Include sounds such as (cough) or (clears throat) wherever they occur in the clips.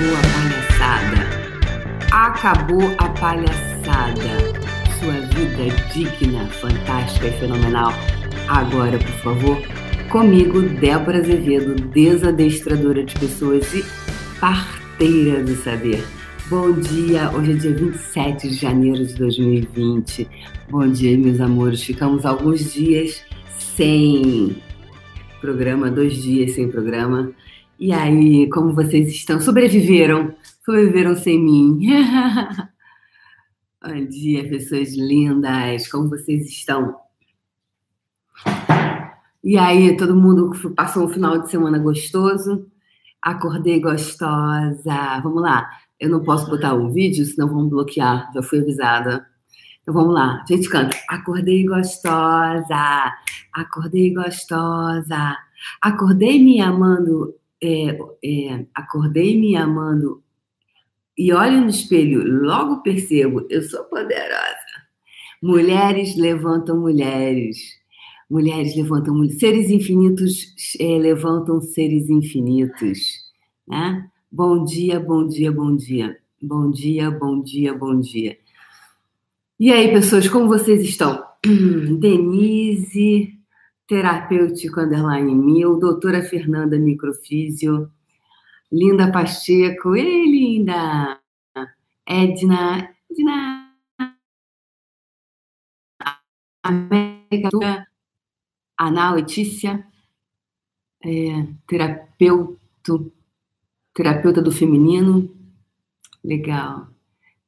Acabou a palhaçada. Acabou a palhaçada. Sua vida digna, fantástica e fenomenal. Agora, por favor, comigo, Débora Azevedo, desadestradora de pessoas e parteira do saber. Bom dia, hoje é dia 27 de janeiro de 2020. Bom dia, meus amores. Ficamos alguns dias sem programa, dois dias sem programa. E aí, como vocês estão? Sobreviveram? Sobreviveram sem mim? (laughs) Bom dia, pessoas lindas. Como vocês estão? E aí, todo mundo passou um final de semana gostoso? Acordei gostosa. Vamos lá. Eu não posso botar um vídeo, senão vão bloquear. Já fui avisada. Então vamos lá. A gente canta. Acordei gostosa. Acordei gostosa. Acordei me amando é, é, acordei me amando e olho no espelho, logo percebo, eu sou poderosa. Mulheres levantam mulheres. Mulheres levantam mulheres. Seres infinitos é, levantam seres infinitos. Né? Bom dia, bom dia, bom dia. Bom dia, bom dia, bom dia. E aí, pessoas, como vocês estão? (clears throat) Denise, terapêutico underline mil, doutora Fernanda Microfísio, Linda Pacheco, ei, linda! Edna, Edna, América, Ana Letícia, é, terapeuta, terapeuta do feminino, legal,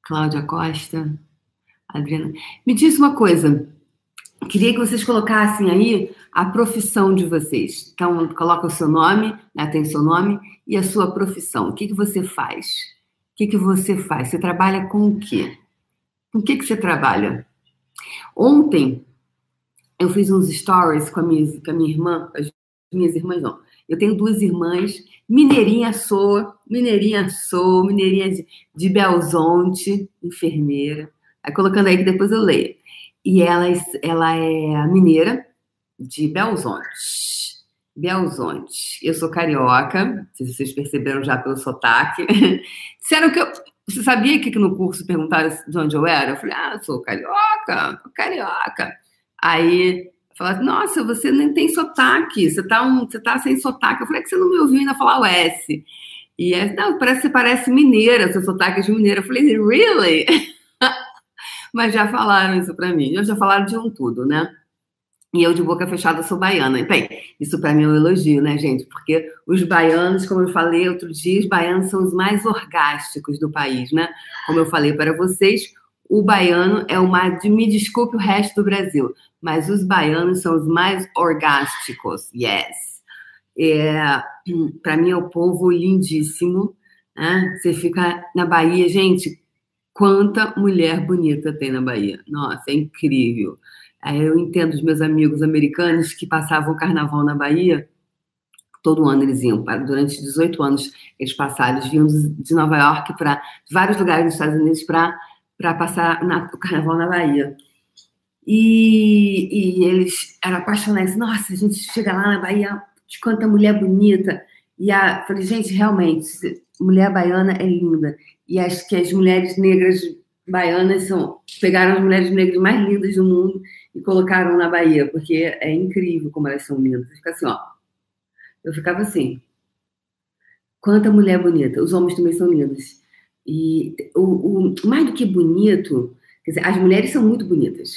Cláudia Costa, Adriana. Me diz uma coisa, queria que vocês colocassem aí a profissão de vocês. Então, coloca o seu nome, né, tem seu nome, e a sua profissão. O que, que você faz? O que, que você faz? Você trabalha com o quê? Com o que, que você trabalha? Ontem, eu fiz uns stories com a minha, com a minha irmã, as minhas irmãs não. Eu tenho duas irmãs, mineirinha sou, mineirinha sou, mineirinha de, de Belzonte, enfermeira. Aí colocando aí que depois eu leio. E ela, ela é mineira, de Belzonte. Belzonte. Eu sou carioca, se vocês perceberam já pelo sotaque. (laughs) Disseram que eu. Você sabia que no curso perguntaram de onde eu era? Eu falei, ah, eu sou carioca, carioca. Aí falaram, nossa, você nem tem sotaque, você tá, um, você tá sem sotaque. Eu falei, é que você não me ouviu ainda falar o S. E é, não, parece, parece mineira, seu sotaque é de mineira. Eu falei, really? (laughs) Mas já falaram isso para mim. Já falaram de um tudo, né? E eu, de boca fechada, sou baiana. Bem, isso para mim é um elogio, né, gente? Porque os baianos, como eu falei outro dia, os baianos são os mais orgásticos do país, né? Como eu falei para vocês, o baiano é o mais. Me desculpe o resto do Brasil, mas os baianos são os mais orgásticos, yes. É, para mim é o povo lindíssimo. Né? Você fica na Bahia, gente, quanta mulher bonita tem na Bahia. Nossa, é incrível. Eu entendo os meus amigos americanos que passavam o carnaval na Bahia, todo ano eles iam, durante 18 anos eles passaram, eles vinham de Nova York para vários lugares dos Estados Unidos para passar na, o carnaval na Bahia. E, e, eles eram apaixonados. Nossa, a gente chega lá na Bahia, de quanta mulher bonita. E a, falei, gente, realmente, mulher baiana é linda. E acho que as mulheres negras baianas são, pegaram as mulheres negras mais lindas do mundo e colocaram na Bahia, porque é incrível como elas são lindas. Fica assim, ó. Eu ficava assim. Quanta mulher bonita. Os homens também são lindos. E o, o mais do que bonito, quer dizer, as mulheres são muito bonitas.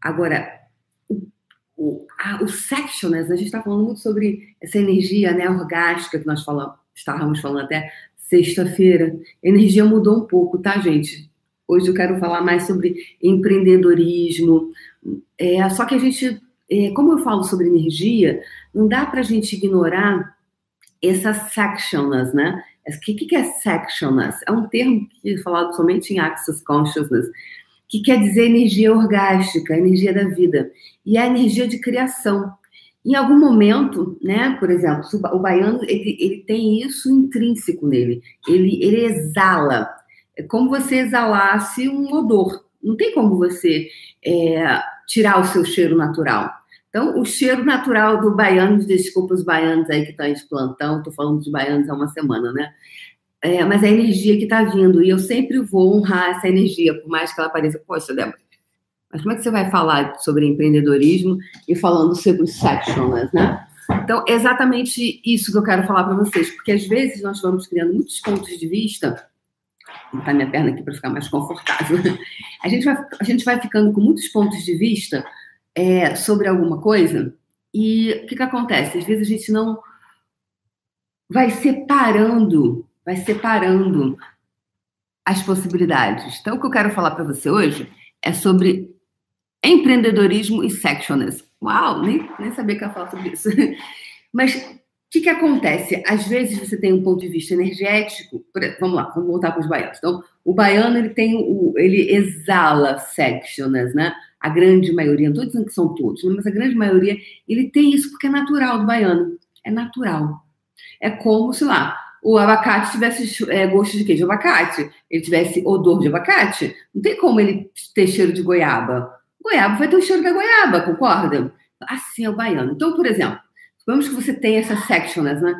Agora, o, o, a, o né? a gente está falando muito sobre essa energia né, orgástica que nós falamos, estávamos falando até sexta-feira. Energia mudou um pouco, tá, gente? Hoje eu quero falar mais sobre empreendedorismo. É, só que a gente, é, como eu falo sobre energia, não dá para a gente ignorar essa sectionless, né? O que, que é sectionless? É um termo que é falado somente em Access Consciousness, que quer dizer energia orgástica, energia da vida. E é a energia de criação. Em algum momento, né, por exemplo, o baiano ele, ele tem isso intrínseco nele. Ele, ele exala é como você exalasse um odor. Não tem como você é, tirar o seu cheiro natural. Então, o cheiro natural do baiano, desculpa os baianos aí que estão em plantão, estou falando dos baianos há uma semana, né? é, mas é a energia que está vindo. E eu sempre vou honrar essa energia, por mais que ela pareça, poxa, Débora, mas como é que você vai falar sobre empreendedorismo e falando sobre sectionless, né? Então, é exatamente isso que eu quero falar para vocês, porque às vezes nós vamos criando muitos pontos de vista. Vou botar minha perna aqui para ficar mais confortável. (laughs) A gente vai, a gente vai ficando com muitos pontos de vista é, sobre alguma coisa, e o que, que acontece? Às vezes a gente não vai separando, vai separando as possibilidades. Então, o que eu quero falar para você hoje é sobre empreendedorismo e sectionist. Uau, nem, nem sabia que ia falar sobre isso. (laughs) Mas o que, que acontece? Às vezes você tem um ponto de vista energético. Vamos lá, vamos voltar para os baianos. Então, o baiano ele tem o, ele exala sectioners, né? A grande maioria, não estou dizendo que são todos, mas a grande maioria, ele tem isso porque é natural do baiano. É natural. É como, sei lá, o abacate tivesse é, gosto de? De abacate. Ele tivesse odor de abacate. Não tem como ele ter cheiro de goiaba. Goiaba vai ter o cheiro da goiaba, concorda? Assim é o baiano. Então, por exemplo, vamos que você tem essas sections, né?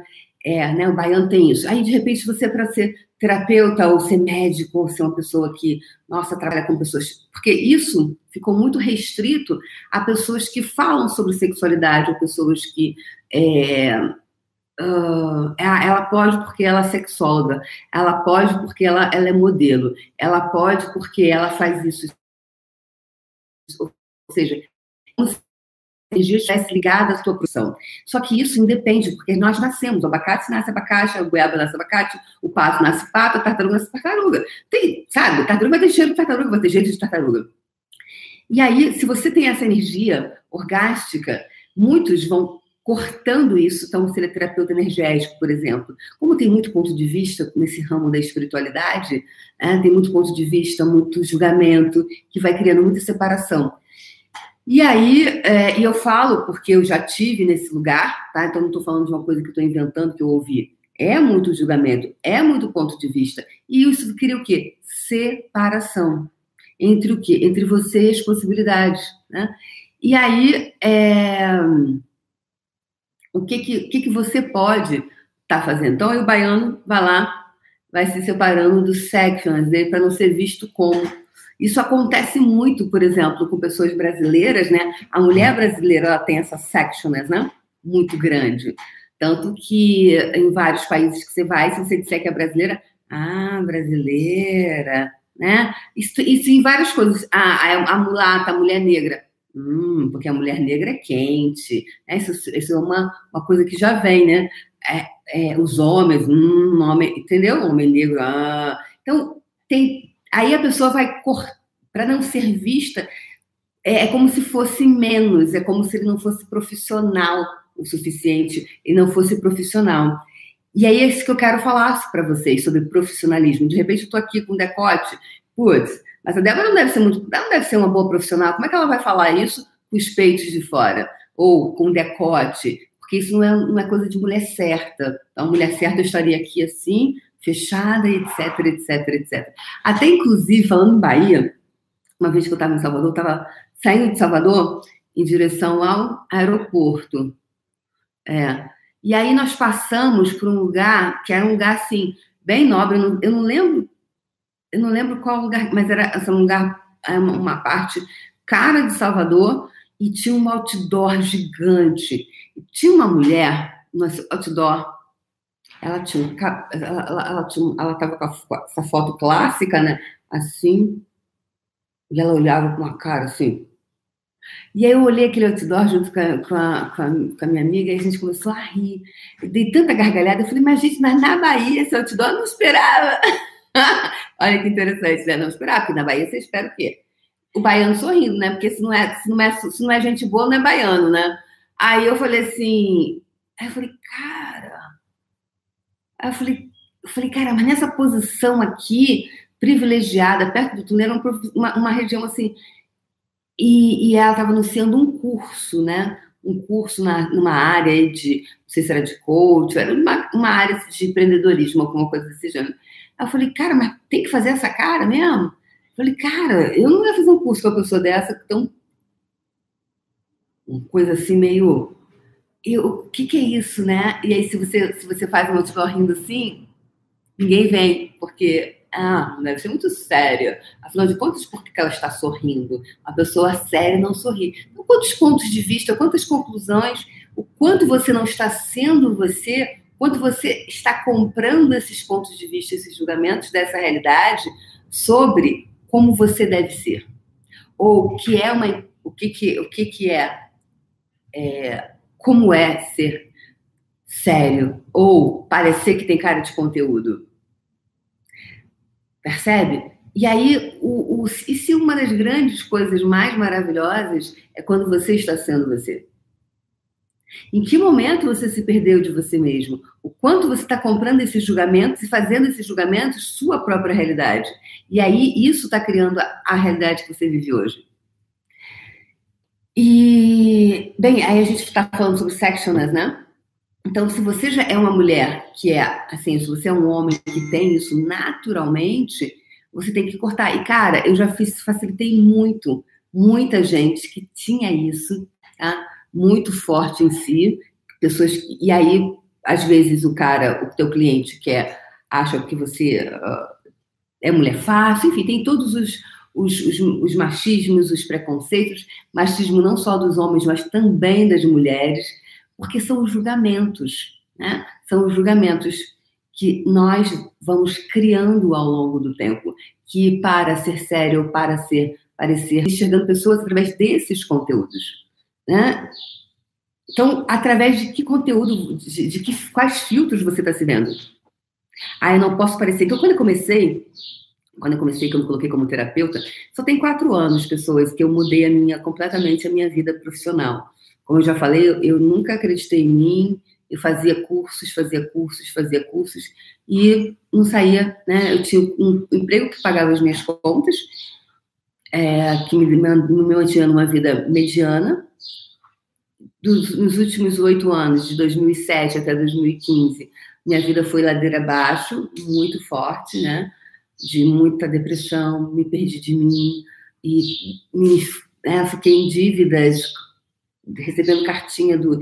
É, né? O baiano tem isso. Aí, de repente, você, para ser terapeuta, ou ser médico, ou ser uma pessoa que, nossa, trabalha com pessoas. Porque isso ficou muito restrito a pessoas que falam sobre sexualidade, ou pessoas que. É, uh, ela pode porque ela é sexóloga, ela pode porque ela, ela é modelo, ela pode porque ela faz isso. Ou seja, como se a energia estivesse ligada à sua produção. Só que isso independe, porque nós nascemos. O abacate nasce abacate, a goiaba nasce abacate, o pato nasce pato, a tartaruga nasce tartaruga. Tem, sabe? Tartaruga vai ter cheiro de tartaruga, vai ter jeito de tartaruga. E aí, se você tem essa energia orgástica, muitos vão cortando isso. Então, ser terapeuta energético, por exemplo. Como tem muito ponto de vista nesse ramo da espiritualidade, é, tem muito ponto de vista, muito julgamento, que vai criando muita separação. E aí, é, e eu falo porque eu já tive nesse lugar, tá? Então não estou falando de uma coisa que estou inventando, que eu ouvi. É muito julgamento, é muito ponto de vista. E isso cria o quê? Separação. Entre o quê? Entre você e as possibilidades, né? E aí, é... o que que, que, que você pode estar tá fazendo? Então, aí o baiano vai lá, vai se separando dos sections dele para não ser visto como isso acontece muito, por exemplo, com pessoas brasileiras, né? A mulher brasileira ela tem essa sectioners, né? Muito grande. Tanto que em vários países que você vai, se você disser que é brasileira, ah, brasileira, né? Isso, isso em várias coisas. Ah, a, a mulata, a mulher negra. Hum, porque a mulher negra é quente. Isso, isso é uma, uma coisa que já vem, né? É, é, os homens, hum, homem, entendeu? Homem negro, ah. Então, tem Aí a pessoa vai cortar, para não ser vista, é, é como se fosse menos, é como se ele não fosse profissional o suficiente e não fosse profissional. E aí é isso que eu quero falar para vocês sobre profissionalismo. De repente eu estou aqui com decote, putz, mas a Débora não deve ser muito, não deve ser uma boa profissional. Como é que ela vai falar isso com os peitos de fora ou com decote? Porque isso não é, não é coisa de mulher certa. Então, mulher certa eu estaria aqui assim, fechada, etc, etc, etc. Até, inclusive, falando em Bahia, uma vez que eu estava em Salvador, eu estava saindo de Salvador em direção ao aeroporto. É. E aí nós passamos por um lugar que era um lugar, assim, bem nobre, eu não, eu não lembro eu não lembro qual lugar, mas era assim, um lugar, é, uma parte cara de Salvador, e tinha um outdoor gigante. E tinha uma mulher no outdoor ela tinha, ela, ela, ela, tinha, ela tava com a, essa foto clássica, né? Assim, e ela olhava com uma cara assim. E aí eu olhei aquele outdoor junto com a, com a, com a minha amiga e a gente começou a rir. Eu dei tanta gargalhada, eu falei, mas gente, mas na Bahia esse outdoor eu não esperava. (laughs) (laughs) Olha que interessante, né? Não esperava, porque na Bahia você espera o quê? O baiano sorrindo, né? Porque se não é, se não é, se não é gente boa, não é baiano, né? Aí eu falei assim, aí eu falei, cara, Aí eu falei, eu falei, cara, mas nessa posição aqui, privilegiada, perto do túnel, era uma, uma região assim. E, e ela estava anunciando um curso, né? Um curso na, numa área de, não sei se era de coach, era uma, uma área de empreendedorismo, alguma coisa desse gênero. Aí eu falei, cara, mas tem que fazer essa cara mesmo? Eu falei, cara, eu não ia fazer um curso com uma pessoa dessa tão. Uma coisa assim meio e o que, que é isso, né? E aí, se você, se você faz um outdoor rindo assim, ninguém vem, porque ah, deve ser muito séria. Afinal de contas, por que ela está sorrindo? A pessoa séria não sorri. Então, quantos pontos de vista, quantas conclusões, o quanto você não está sendo você, quanto você está comprando esses pontos de vista, esses julgamentos dessa realidade sobre como você deve ser. Ou o que é uma. O que, que, o que, que é, é. Como é ser sério? Ou parecer que tem cara de conteúdo? Percebe? E aí, o, o, e se uma das grandes coisas mais maravilhosas é quando você está sendo você? Em que momento você se perdeu de você mesmo? O quanto você está comprando esses julgamentos e fazendo esses julgamentos sua própria realidade? E aí, isso está criando a, a realidade que você vive hoje. E, bem, aí a gente está falando sobre sectioners, né? Então, se você já é uma mulher que é assim, se você é um homem que tem isso naturalmente, você tem que cortar. E, cara, eu já fiz, facilitei muito, muita gente que tinha isso, tá? Muito forte em si, pessoas. E aí, às vezes, o cara, o teu cliente quer, acha que você uh, é mulher fácil, enfim, tem todos os, os, os, os machismos, os preconceitos, machismo não só dos homens, mas também das mulheres porque são os julgamentos, né? São os julgamentos que nós vamos criando ao longo do tempo, que para ser sério para ser parecer enxergando pessoas através desses conteúdos, né? Então, através de que conteúdo, de, de que, quais filtros você está se vendo? Ah, eu não posso parecer. Então, quando eu comecei, quando eu comecei, que eu me coloquei como terapeuta, só tem quatro anos, pessoas, que eu mudei a minha completamente a minha vida profissional. Como eu já falei, eu, eu nunca acreditei em mim, eu fazia cursos, fazia cursos, fazia cursos e não saía, né? Eu tinha um emprego que pagava as minhas contas, é, que me, me mantinha numa vida mediana. Dos, nos últimos oito anos, de 2007 até 2015, minha vida foi ladeira abaixo, muito forte, né? De muita depressão, me perdi de mim e me, né, fiquei em dívidas recebendo cartinha do,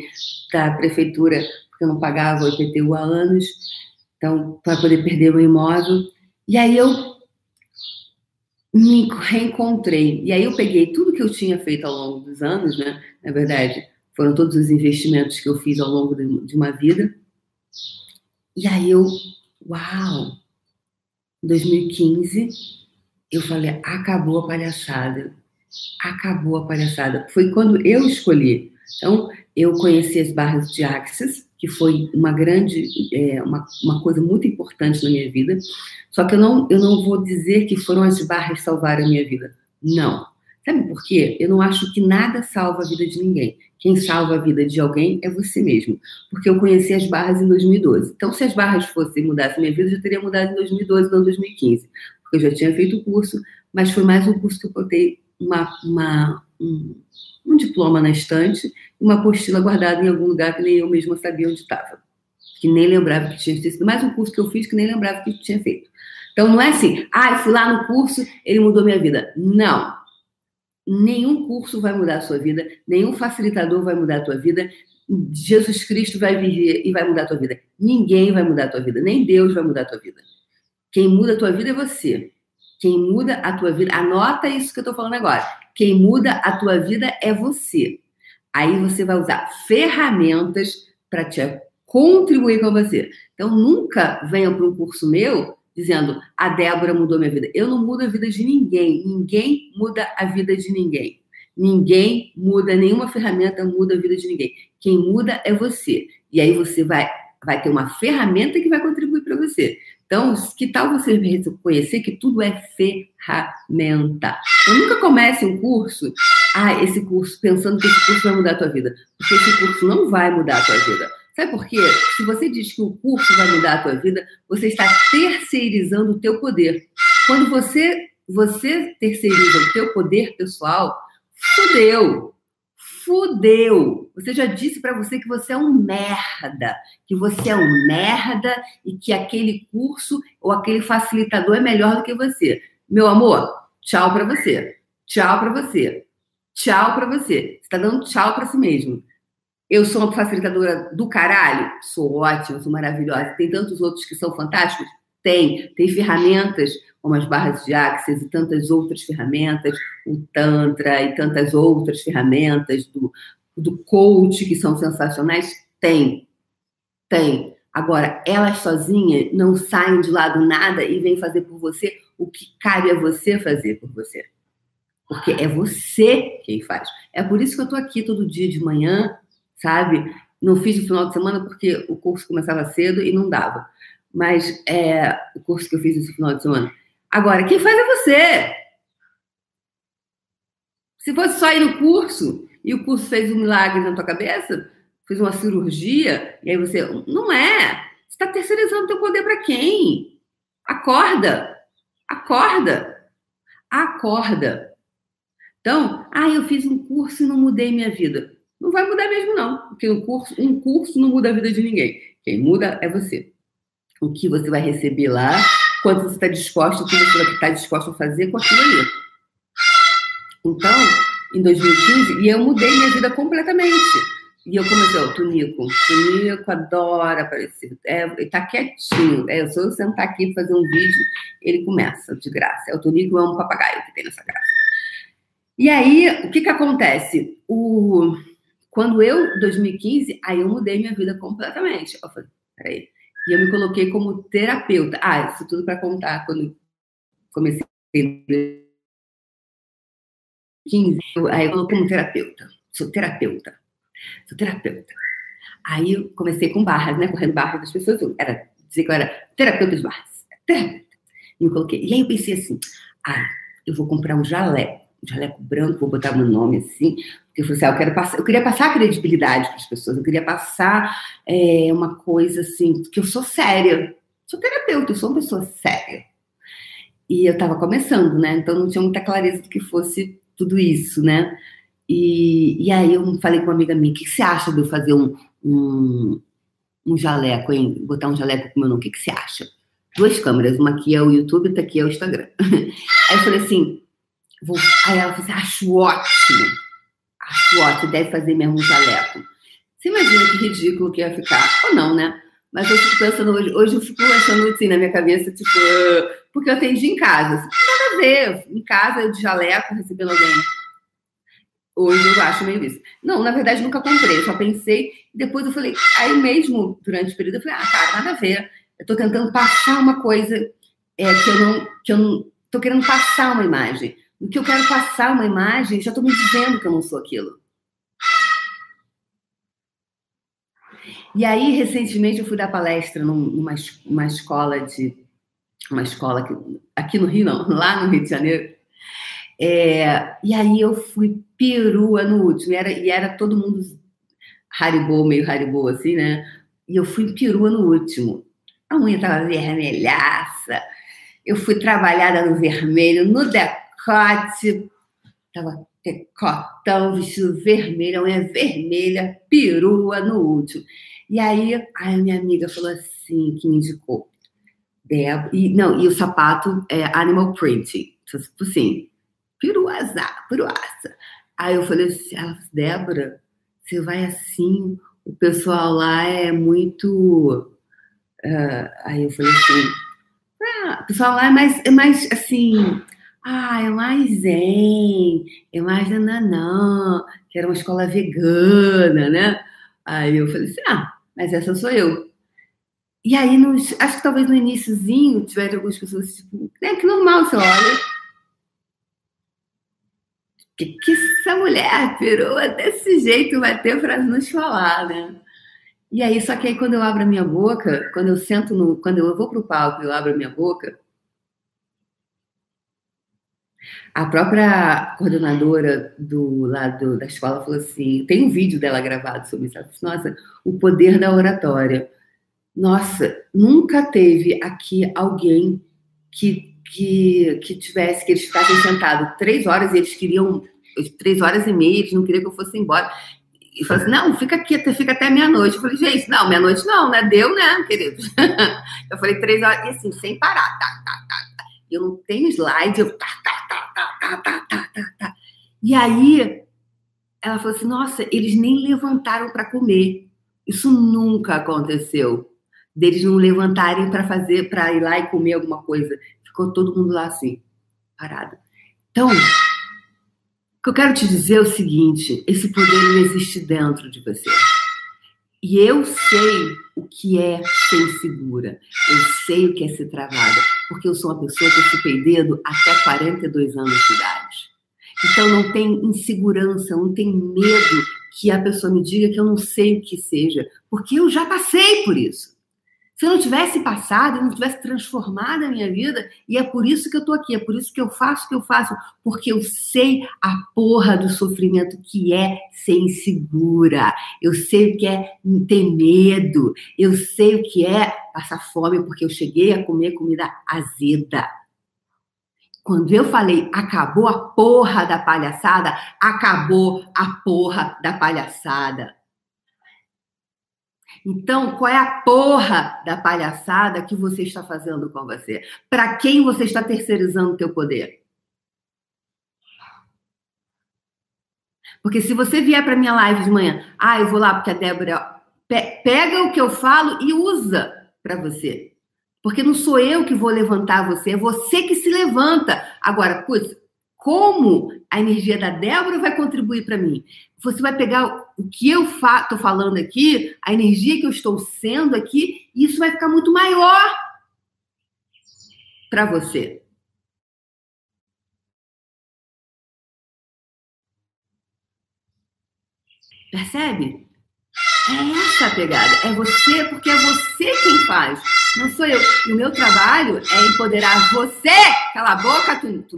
da prefeitura, porque eu não pagava o IPTU há anos, então, para poder perder o imóvel. E aí eu me reencontrei. E aí eu peguei tudo que eu tinha feito ao longo dos anos, né? Na verdade, foram todos os investimentos que eu fiz ao longo de uma vida. E aí eu, uau! Em 2015, eu falei, acabou a palhaçada acabou a palhaçada. Foi quando eu escolhi. Então, eu conheci as barras de Axis, que foi uma grande, é, uma, uma coisa muito importante na minha vida. Só que eu não, eu não vou dizer que foram as barras que salvaram a minha vida. Não. Sabe por quê? Eu não acho que nada salva a vida de ninguém. Quem salva a vida de alguém é você mesmo. Porque eu conheci as barras em 2012. Então, se as barras fossem mudar minha vida, eu já teria mudado em 2012, não em 2015. Porque eu já tinha feito o curso, mas foi mais um curso que eu botei uma, uma, um, um, diploma na estante uma apostila guardada em algum lugar que nem eu mesma sabia onde estava. Que nem lembrava que tinha sido mais um curso que eu fiz que nem lembrava que tinha feito. Então não é assim, ah, fui lá no curso, ele mudou minha vida. Não. Nenhum curso vai mudar a sua vida, nenhum facilitador vai mudar a tua vida. Jesus Cristo vai vir e vai mudar a tua vida. Ninguém vai mudar a tua vida, nem Deus vai mudar a tua vida. Quem muda a tua vida é você. Quem muda a tua vida, anota isso que eu tô falando agora. Quem muda a tua vida é você. Aí você vai usar ferramentas para te contribuir com você. Então nunca venha para um curso meu dizendo a Débora mudou minha vida. Eu não mudo a vida de ninguém. Ninguém muda a vida de ninguém. Ninguém muda, nenhuma ferramenta muda a vida de ninguém. Quem muda é você. E aí você vai, vai ter uma ferramenta que vai contribuir para você. Então, que tal você reconhecer que tudo é ferramenta? Então, nunca comece um curso, ah, esse curso, pensando que esse curso vai mudar a tua vida. Porque esse curso não vai mudar a tua vida. Sabe por quê? Se você diz que o curso vai mudar a tua vida, você está terceirizando o teu poder. Quando você, você terceiriza o teu poder pessoal, fudeu fudeu. Você já disse para você que você é um merda, que você é um merda e que aquele curso ou aquele facilitador é melhor do que você. Meu amor, tchau para você. Tchau para você. Tchau para você. Você tá dando tchau para si mesmo. Eu sou uma facilitadora do caralho? Sou ótima, sou maravilhosa. Tem tantos outros que são fantásticos? Tem. Tem ferramentas como as barras de Axis e tantas outras ferramentas, o Tantra e tantas outras ferramentas do, do coach que são sensacionais. Tem. Tem. Agora, elas sozinhas não saem de lá do nada e vêm fazer por você o que cabe a você fazer por você. Porque é você quem faz. É por isso que eu estou aqui todo dia de manhã, sabe? Não fiz no final de semana porque o curso começava cedo e não dava. Mas é o curso que eu fiz esse final de semana. Agora, quem faz é você. Se fosse só ir no curso e o curso fez um milagre na tua cabeça, fez uma cirurgia, e aí você. Não é. Você está terceirizando teu poder para quem? Acorda. Acorda. Acorda. Então, ah, eu fiz um curso e não mudei minha vida. Não vai mudar mesmo, não. Porque um curso, um curso não muda a vida de ninguém. Quem muda é você. O que você vai receber lá, quanto você está disposto, o que você vai estar disposto a fazer com aquilo ali. Então, em 2015, e eu mudei minha vida completamente. E eu comecei, o Tunico, Tunico adora aparecer, é, ele tá quietinho. É, se eu sentar aqui e fazer um vídeo, ele começa de graça. É, o Tunico é um papagaio que tem nessa casa. E aí, o que que acontece? O, quando eu, 2015, aí eu mudei minha vida completamente. Eu falei, peraí. E eu me coloquei como terapeuta. Ah, isso tudo para contar quando comecei em 2015. Aí eu coloquei como terapeuta. Sou terapeuta sou terapeuta. Aí eu comecei com barras, né? Correndo barras das pessoas. Era, dizer que eu era terapeuta de barras. Terapeuta. E eu coloquei. E aí eu pensei assim, ah, eu vou comprar um jaleco, jaleco branco, vou botar meu nome assim, porque eu falei assim, ah, eu quero passar, eu queria passar credibilidade para as pessoas, eu queria passar é, uma coisa assim, que eu sou séria, sou terapeuta, eu sou uma pessoa séria. E eu estava começando, né? Então não tinha muita clareza do que fosse tudo isso, né? E, e aí eu falei com uma amiga minha, o que você acha de eu fazer um, um, um jaleco, hein? Botar um jaleco com meu nome, o que, que você acha? Duas câmeras, uma aqui é o YouTube, outra aqui é o Instagram. (laughs) Aí eu falei assim, vou... aí ela falou assim, acho ótimo, acho ótimo, deve fazer mesmo um jaleco. Você imagina que ridículo que ia ficar, ou não, né? Mas eu fico pensando hoje, hoje eu fico achando assim na minha cabeça, tipo, porque eu atendi em casa. Assim, nada a ver, em casa, de jaleco, recebendo alguém. Hoje eu acho meio isso. Não, na verdade, nunca comprei, só pensei. Depois eu falei, aí mesmo durante o período, eu falei, ah, cara, nada a ver. Eu tô tentando passar uma coisa é, que eu não. que eu não. tô querendo passar uma imagem. No que eu quero passar uma imagem, já tô me dizendo que eu não sou aquilo. E aí, recentemente, eu fui dar palestra numa, numa escola de. Uma escola aqui, aqui no Rio, não, lá no Rio de Janeiro. É, e aí eu fui perua no último, e era, e era todo mundo haribou, meio haribou assim, né? E eu fui perua no último. A unha tava vermelhaça, eu fui trabalhada no vermelho, no decote, tava decotão, vestido vermelho, unha vermelha, perua no último. E aí, a minha amiga falou assim, que me indicou. Deb, e, não, e o sapato é animal print. Tipo assim, peruasa, peruaça. Aí eu falei assim, Débora, você vai assim, o pessoal lá é muito. Uh, aí eu falei assim, ah, o pessoal lá é mais, é mais assim, ah, é mais zen, é mais nananã, que era uma escola vegana, né? Aí eu falei assim, ah, mas essa sou eu. E aí, nos, acho que talvez no iníciozinho tiveram algumas pessoas, tipo, é que normal, você olha, que, que essa mulher virou desse jeito vai ter para nos falar, né? E aí, só que aí quando eu abro a minha boca, quando eu sento no. Quando eu vou para o palco e eu abro a minha boca, a própria coordenadora do lado da escola falou assim: tem um vídeo dela gravado sobre isso. Ela disse, Nossa, o poder da oratória. Nossa, nunca teve aqui alguém que que, que tivesse, que eles ficassem sentados três horas e eles queriam três horas e meia, eles não queriam que eu fosse embora. E falou assim: não, fica aqui, fica até meia-noite. Eu falei, gente, não, meia-noite não, né? Deu, né, queridos? (laughs) eu falei, três horas, e assim, sem parar, tá, tá, tá, tá. Eu não tenho slide, eu tá, tá, tá, tá, tá, tá, tá, tá. E aí ela falou assim: nossa, eles nem levantaram para comer. Isso nunca aconteceu deles não levantarem para fazer, para ir lá e comer alguma coisa. Ficou todo mundo lá assim, parado. Então, o que eu quero te dizer é o seguinte: esse poder não existe dentro de você. E eu sei o que é ser insegura. Eu sei o que é ser travada. Porque eu sou uma pessoa que eu chupei dedo até 42 anos de idade. Então não tem insegurança, não tem medo que a pessoa me diga que eu não sei o que seja. Porque eu já passei por isso. Se eu não tivesse passado, eu não tivesse transformado a minha vida, e é por isso que eu tô aqui, é por isso que eu faço o que eu faço, porque eu sei a porra do sofrimento que é ser insegura, eu sei o que é ter medo, eu sei o que é passar fome, porque eu cheguei a comer comida azeda. Quando eu falei acabou a porra da palhaçada, acabou a porra da palhaçada. Então, qual é a porra da palhaçada que você está fazendo com você? Para quem você está terceirizando o teu poder? Porque se você vier para minha live de manhã, ah, eu vou lá porque a Débora pega o que eu falo e usa para você. Porque não sou eu que vou levantar você, é você que se levanta. Agora, putz, como a energia da Débora vai contribuir para mim? Você vai pegar o que eu estou fa falando aqui, a energia que eu estou sendo aqui, e isso vai ficar muito maior para você. Percebe? É essa a pegada. É você, porque é você quem faz. Não sou eu. E o meu trabalho é empoderar você. Cala a boca, tunico,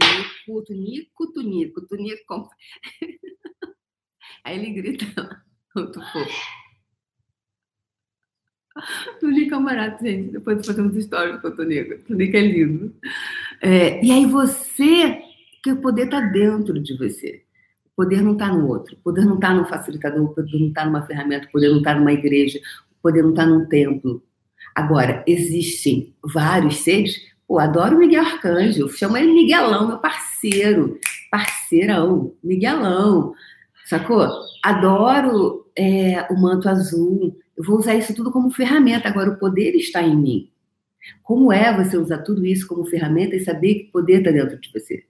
tunico, tunico, tunico. (laughs) Aí ele grita muito fofo. Tunico é um barato, gente. Depois uns stories com o Tunico. Tunico é lindo. É, e aí você, que o poder está dentro de você. O poder não está no outro. O poder não está no facilitador. O poder não está numa ferramenta. O poder não está numa igreja. O poder não está num templo. Agora, existem vários seres. Pô, adoro o Miguel Arcanjo. Chama ele Miguelão, meu parceiro. Parceirão. Miguelão. Sacou? Adoro é, o manto azul. Eu vou usar isso tudo como ferramenta. Agora, o poder está em mim. Como é você usar tudo isso como ferramenta e saber que o poder está dentro de você?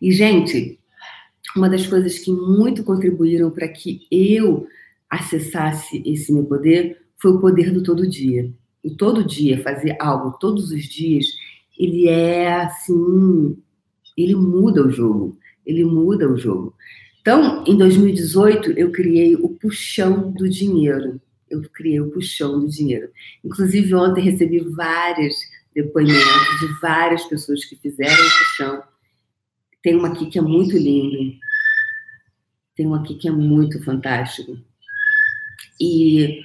E, gente, uma das coisas que muito contribuíram para que eu acessasse esse meu poder foi o poder do todo dia. E todo dia, fazer algo todos os dias, ele é assim, ele muda o jogo. Ele muda o jogo. Então, em 2018, eu criei o puxão do dinheiro. Eu criei o puxão do dinheiro. Inclusive, ontem recebi vários depoimentos de várias pessoas que fizeram o puxão. Tem uma aqui que é muito lindo. Tem uma aqui que é muito fantástico. E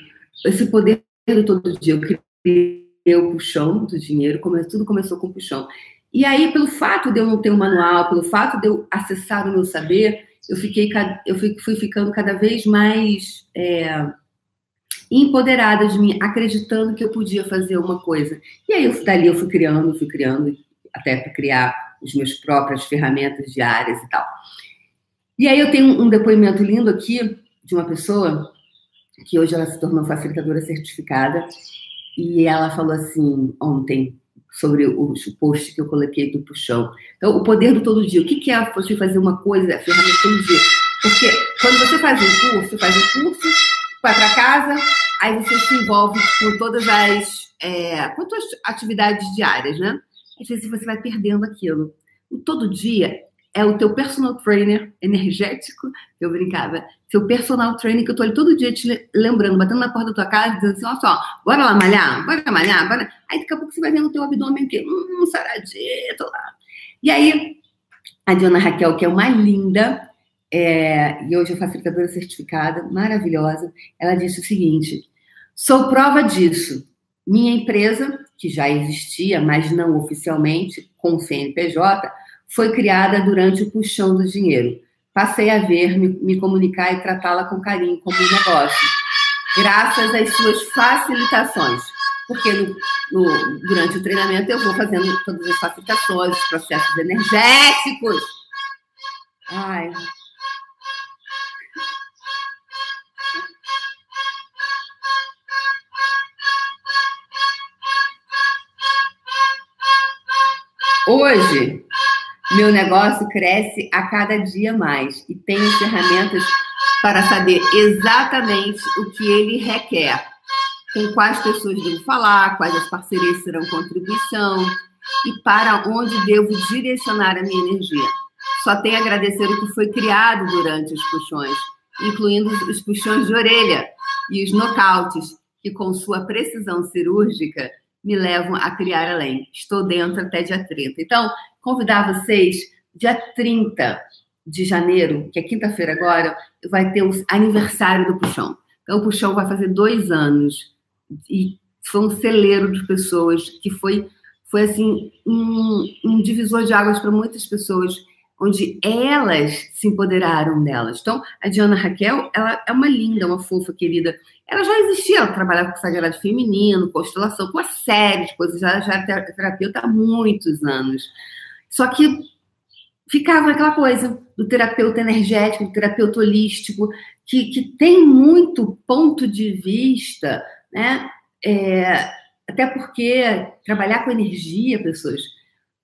esse poder do todo dia, eu criei o puxão do dinheiro, tudo começou com o puxão. E aí, pelo fato de eu não ter um manual, pelo fato de eu acessar o meu saber, eu fiquei eu fui, fui ficando cada vez mais é, empoderada de mim, acreditando que eu podia fazer uma coisa. E aí, eu, dali eu fui criando, fui criando, até para criar as minhas próprias ferramentas diárias e tal. E aí eu tenho um depoimento lindo aqui de uma pessoa que hoje ela se tornou facilitadora certificada, e ela falou assim ontem sobre o, post que eu coloquei do puxão. Então, o poder do todo dia. O que, é você fazer uma coisa, a ferramenta todo dia? Porque quando você faz um curso, faz um curso, vai para casa, aí você se envolve com todas as, é, com as atividades diárias, né? Às vezes você vai perdendo aquilo. O todo dia é o teu personal trainer energético, eu brincava, seu personal trainer que eu tô ali todo dia te lembrando, batendo na porta da tua casa, dizendo assim, ó só, bora lá malhar, bora malhar, bora. Aí daqui a pouco você vai vendo o teu abdômen aqui, hum, saradito lá. E aí, a Diana Raquel, que é uma linda, é, e hoje é facilitadora certificada, maravilhosa, ela disse o seguinte, sou prova disso, minha empresa, que já existia, mas não oficialmente, com o CNPJ, foi criada durante o puxão do dinheiro. Passei a ver, me, me comunicar e tratá-la com carinho como um negócio, graças às suas facilitações. Porque no, no, durante o treinamento eu vou fazendo todas as facilitações, os processos energéticos. Ai, Hoje, meu negócio cresce a cada dia mais e tenho ferramentas para saber exatamente o que ele requer, com quais pessoas devo falar, quais as parcerias serão contribuição e para onde devo direcionar a minha energia. Só tenho a agradecer o que foi criado durante os puxões, incluindo os puxões de orelha e os nocautes, que com sua precisão cirúrgica me levam a criar além. Estou dentro até dia 30. Então, convidar vocês, dia 30 de janeiro, que é quinta-feira agora, vai ter o aniversário do Puxão. Então, o Puxão vai fazer dois anos e foi um celeiro de pessoas que foi, foi assim, um, um divisor de águas para muitas pessoas onde elas se empoderaram delas. Então, a Diana Raquel, ela é uma linda, uma fofa, querida. Ela já existia, ela trabalhava com sagrado feminino, constelação, com uma série de coisas. Ela já é terapeuta há muitos anos. Só que ficava aquela coisa do terapeuta energético, do terapeuta holístico, que, que tem muito ponto de vista, né? É, até porque trabalhar com energia, pessoas,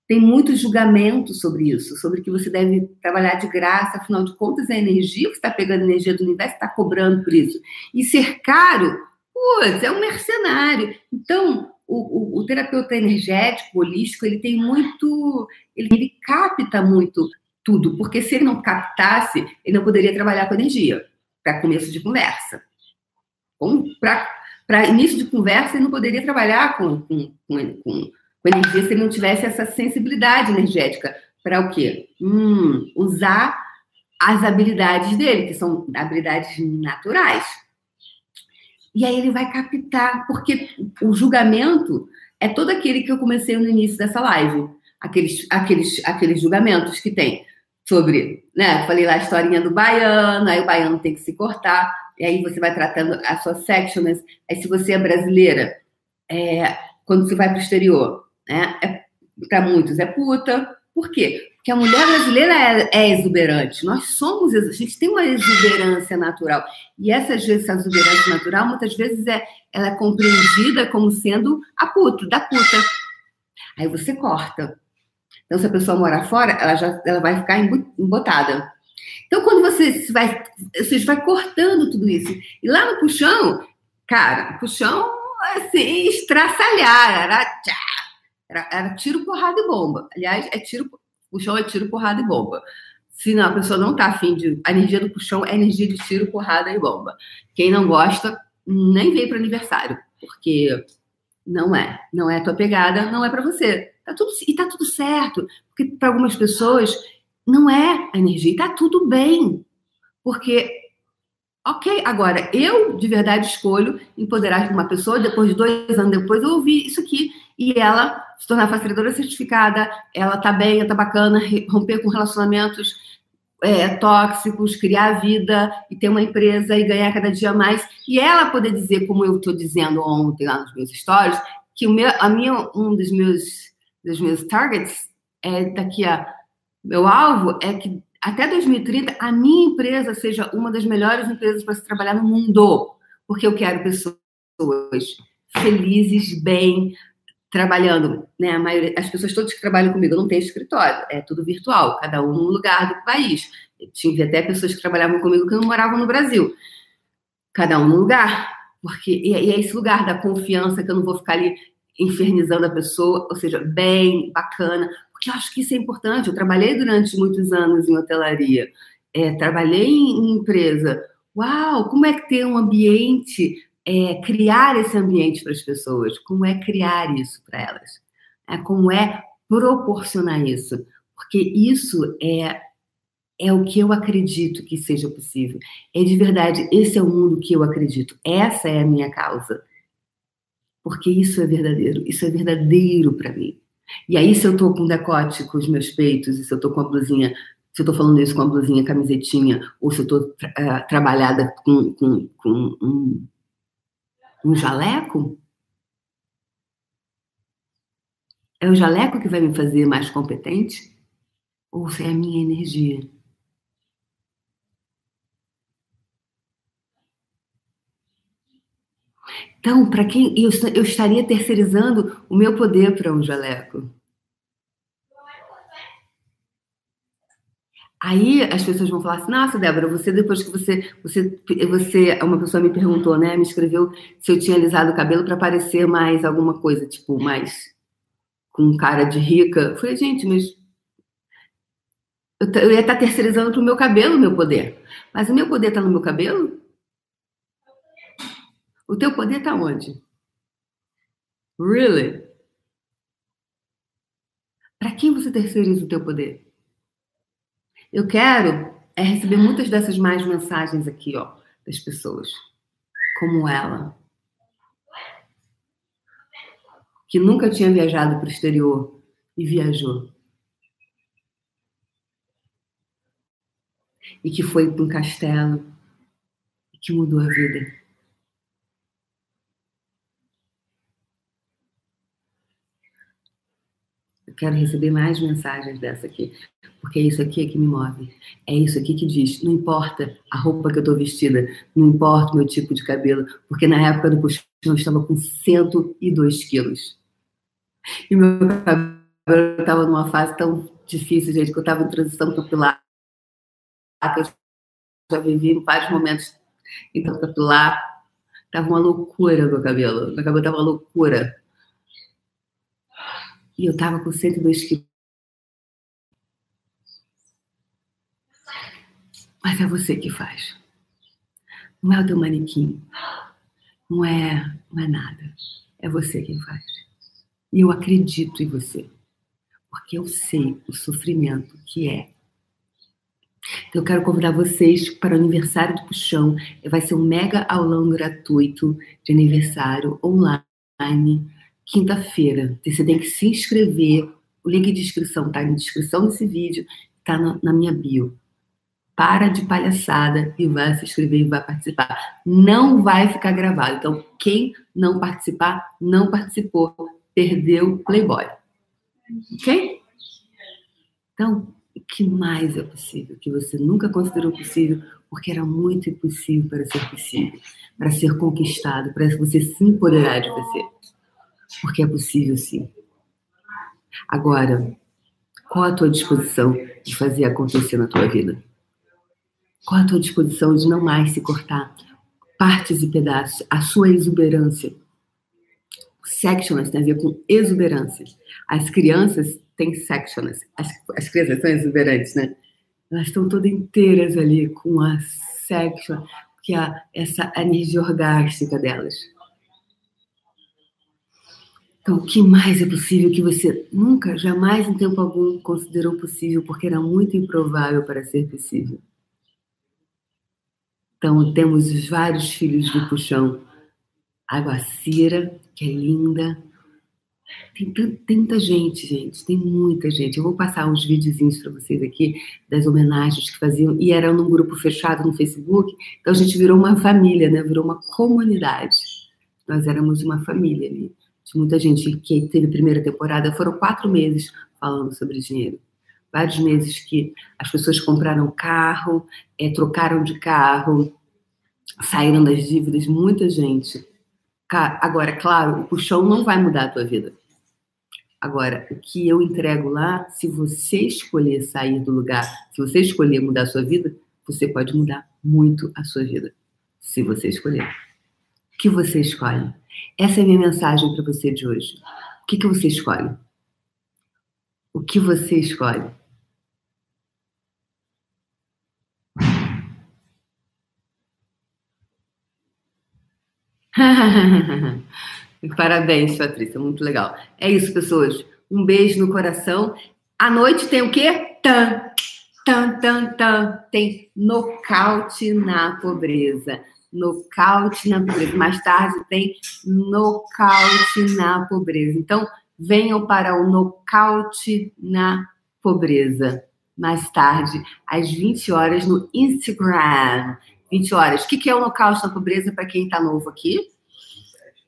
tem muito julgamento sobre isso, sobre que você deve trabalhar de graça, afinal de contas, é energia, você está pegando energia do universo, está cobrando por isso. E ser caro, putz, é um mercenário. Então, o, o, o terapeuta energético, holístico, ele tem muito, ele, ele capta muito tudo, porque se ele não captasse, ele não poderia trabalhar com energia, para começo de conversa. Para início de conversa, ele não poderia trabalhar com, com, com, com com energia se ele não tivesse essa sensibilidade energética para o quê? Hum, usar as habilidades dele, que são habilidades naturais. E aí ele vai captar, porque o julgamento é todo aquele que eu comecei no início dessa live. Aqueles, aqueles, aqueles julgamentos que tem sobre, né? Falei lá a historinha do baiano, aí o baiano tem que se cortar, e aí você vai tratando a sua sectioners. Aí se você é brasileira, é, quando você vai para o exterior, né? É, para muitos é puta. Por quê? Porque a mulher brasileira é, é, exuberante. Nós somos, a gente tem uma exuberância natural. E essa, essa exuberância natural, muitas vezes, é, ela é compreendida como sendo a puta, da puta. Aí você corta. Então, se a pessoa morar fora, ela já ela vai ficar embotada. Então, quando você vai, você vai cortando tudo isso. E lá no puxão, cara, puxão, assim, estraçalhar, era era, era tiro, porrada e bomba. Aliás, é tiro, puxão é tiro, porrada e bomba. Se não, a pessoa não tá afim de. A energia do puxão é energia de tiro, porrada e bomba. Quem não gosta, nem vem para aniversário, porque não é. Não é a tua pegada, não é para você. Tá tudo, e tá tudo certo. Porque para algumas pessoas não é a energia. E tá tudo bem. Porque Ok, agora eu de verdade escolho empoderar uma pessoa. Depois de dois anos depois, eu ouvi isso aqui e ela tornar facilitadora certificada, ela tá bem, tá bacana, romper com relacionamentos é, tóxicos, criar vida e ter uma empresa e ganhar cada dia mais. E ela poder dizer, como eu estou dizendo ontem lá nos meus stories, que o meu, a minha, um dos meus, dos meus targets é daqui a meu alvo é que até 2030 a minha empresa seja uma das melhores empresas para se trabalhar no mundo, porque eu quero pessoas felizes, bem, trabalhando, né? A maioria, as pessoas todas que trabalham comigo não tem escritório, é tudo virtual, cada um num lugar do país. Eu tive até pessoas que trabalhavam comigo que não moravam no Brasil, cada um num lugar, porque e é esse lugar da confiança que eu não vou ficar ali infernizando a pessoa, ou seja, bem, bacana, porque eu acho que isso é importante. Eu trabalhei durante muitos anos em hotelaria, é, trabalhei em empresa. Uau, como é que tem um ambiente é, criar esse ambiente para as pessoas, como é criar isso para elas, é, como é proporcionar isso, porque isso é é o que eu acredito que seja possível. É de verdade, esse é o mundo que eu acredito. Essa é a minha causa. Porque isso é verdadeiro, isso é verdadeiro para mim. E aí, se eu tô com decote com os meus peitos, e se eu tô com a blusinha, se eu tô falando isso com a blusinha, camisetinha, ou se eu tô uh, trabalhada com, com, com um, um jaleco? É o jaleco que vai me fazer mais competente? Ou se é a minha energia? Então, para quem eu, eu estaria terceirizando o meu poder para um jaleco? Aí as pessoas vão falar assim, nossa, Débora, você depois que você, você, você, uma pessoa me perguntou, né, me escreveu se eu tinha alisado o cabelo para parecer mais alguma coisa, tipo, mais com cara de rica. Eu falei, gente, mas eu, eu ia estar tá terceirizando para o meu cabelo o meu poder. Mas o meu poder está no meu cabelo? O teu poder está onde? Really? Para quem você terceiriza o teu poder? Eu quero é receber muitas dessas mais mensagens aqui, ó, das pessoas, como ela, que nunca tinha viajado para o exterior e viajou. E que foi para um castelo e que mudou a vida. Quero receber mais mensagens dessa aqui. Porque é isso aqui que me move. É isso aqui que diz. Não importa a roupa que eu estou vestida, não importa o meu tipo de cabelo, porque na época do puxão eu estava com 102 quilos. E meu cabelo estava numa fase tão difícil, gente, que eu estava em transição capilar, que eu já vivi em vários momentos em capilar. Tava uma loucura meu cabelo. Meu cabelo tava uma loucura. E eu tava com 102 quilos Mas é você que faz. Não é o teu manequim. Não é, não é nada. É você quem faz. E eu acredito em você. Porque eu sei o sofrimento que é. Então, eu quero convidar vocês para o aniversário do Puxão. Vai ser um mega aulão gratuito de aniversário online, quinta-feira. Você tem que se inscrever. O link de inscrição está na descrição desse vídeo, está na minha bio para de palhaçada e vai se inscrever e vai participar. Não vai ficar gravado. Então, quem não participar, não participou. Perdeu Playboy. Ok? Então, o que mais é possível? Que você nunca considerou possível, porque era muito impossível para ser possível, para ser conquistado, para você se empoderar de você. Porque é possível sim. Agora, qual a tua disposição de fazer acontecer na tua vida? Qual a tua disposição de não mais se cortar partes e pedaços? A sua exuberância. Sectionless tem a ver com exuberância. As crianças têm sectionless. As, as crianças são exuberantes, né? Elas estão todas inteiras ali com a section, que é essa energia orgástica delas. Então, o que mais é possível que você nunca, jamais em tempo algum considerou possível, porque era muito improvável para ser possível? Então, temos os vários filhos do puxão. A Guacira, que é linda. Tem, muita gente, gente, tem muita gente. Eu vou passar uns videozinhos para vocês aqui das homenagens que faziam, e era num grupo fechado no Facebook, então a gente virou uma família, né? Virou uma comunidade. Nós éramos uma família ali. De muita gente que teve primeira temporada, foram quatro meses falando sobre dinheiro vários meses que as pessoas compraram carro, é, trocaram de carro, saíram das dívidas, muita gente. Agora, claro, o puxão não vai mudar a tua vida. Agora, o que eu entrego lá, se você escolher sair do lugar, se você escolher mudar a sua vida, você pode mudar muito a sua vida. Se você escolher. Que você escolhe? Essa é a minha mensagem para você de hoje. O que, que você escolhe? O que você escolhe? (laughs) Parabéns, Patrícia, muito legal. É isso, pessoas. Um beijo no coração. À noite tem o quê? Tan, tan, tan, tan. Tem nocaute na pobreza. Nocaute na pobreza. Mais tarde tem nocaute na pobreza. Então, venham para o nocaute na pobreza. Mais tarde, às 20 horas, no Instagram. 20 horas. O que é o nocaute na pobreza para quem está novo aqui?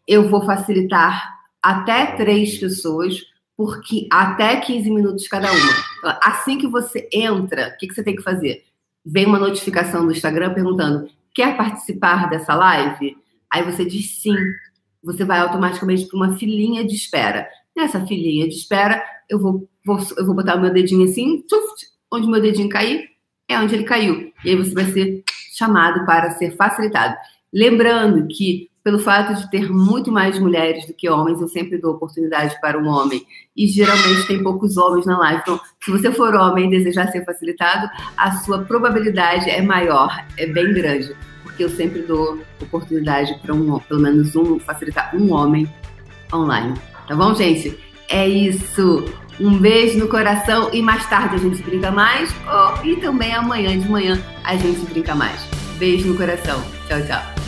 Eu vou facilitar até três pessoas, porque até 15 minutos cada uma. Então, assim que você entra, o que, que você tem que fazer? Vem uma notificação do Instagram perguntando: quer participar dessa live? Aí você diz sim. Você vai automaticamente para uma filinha de espera. Nessa filinha de espera, eu vou, vou, eu vou botar o meu dedinho assim, onde meu dedinho cair, é onde ele caiu. E aí você vai ser chamado para ser facilitado. Lembrando que, pelo fato de ter muito mais mulheres do que homens, eu sempre dou oportunidade para um homem. E geralmente tem poucos homens na live. Então, se você for homem e desejar ser facilitado, a sua probabilidade é maior, é bem grande. Porque eu sempre dou oportunidade para um, pelo menos um, facilitar um homem online. Tá bom, gente? É isso. Um beijo no coração e mais tarde a gente brinca mais. Oh, e também amanhã de manhã a gente brinca mais. Beijo no coração. Tchau, tchau.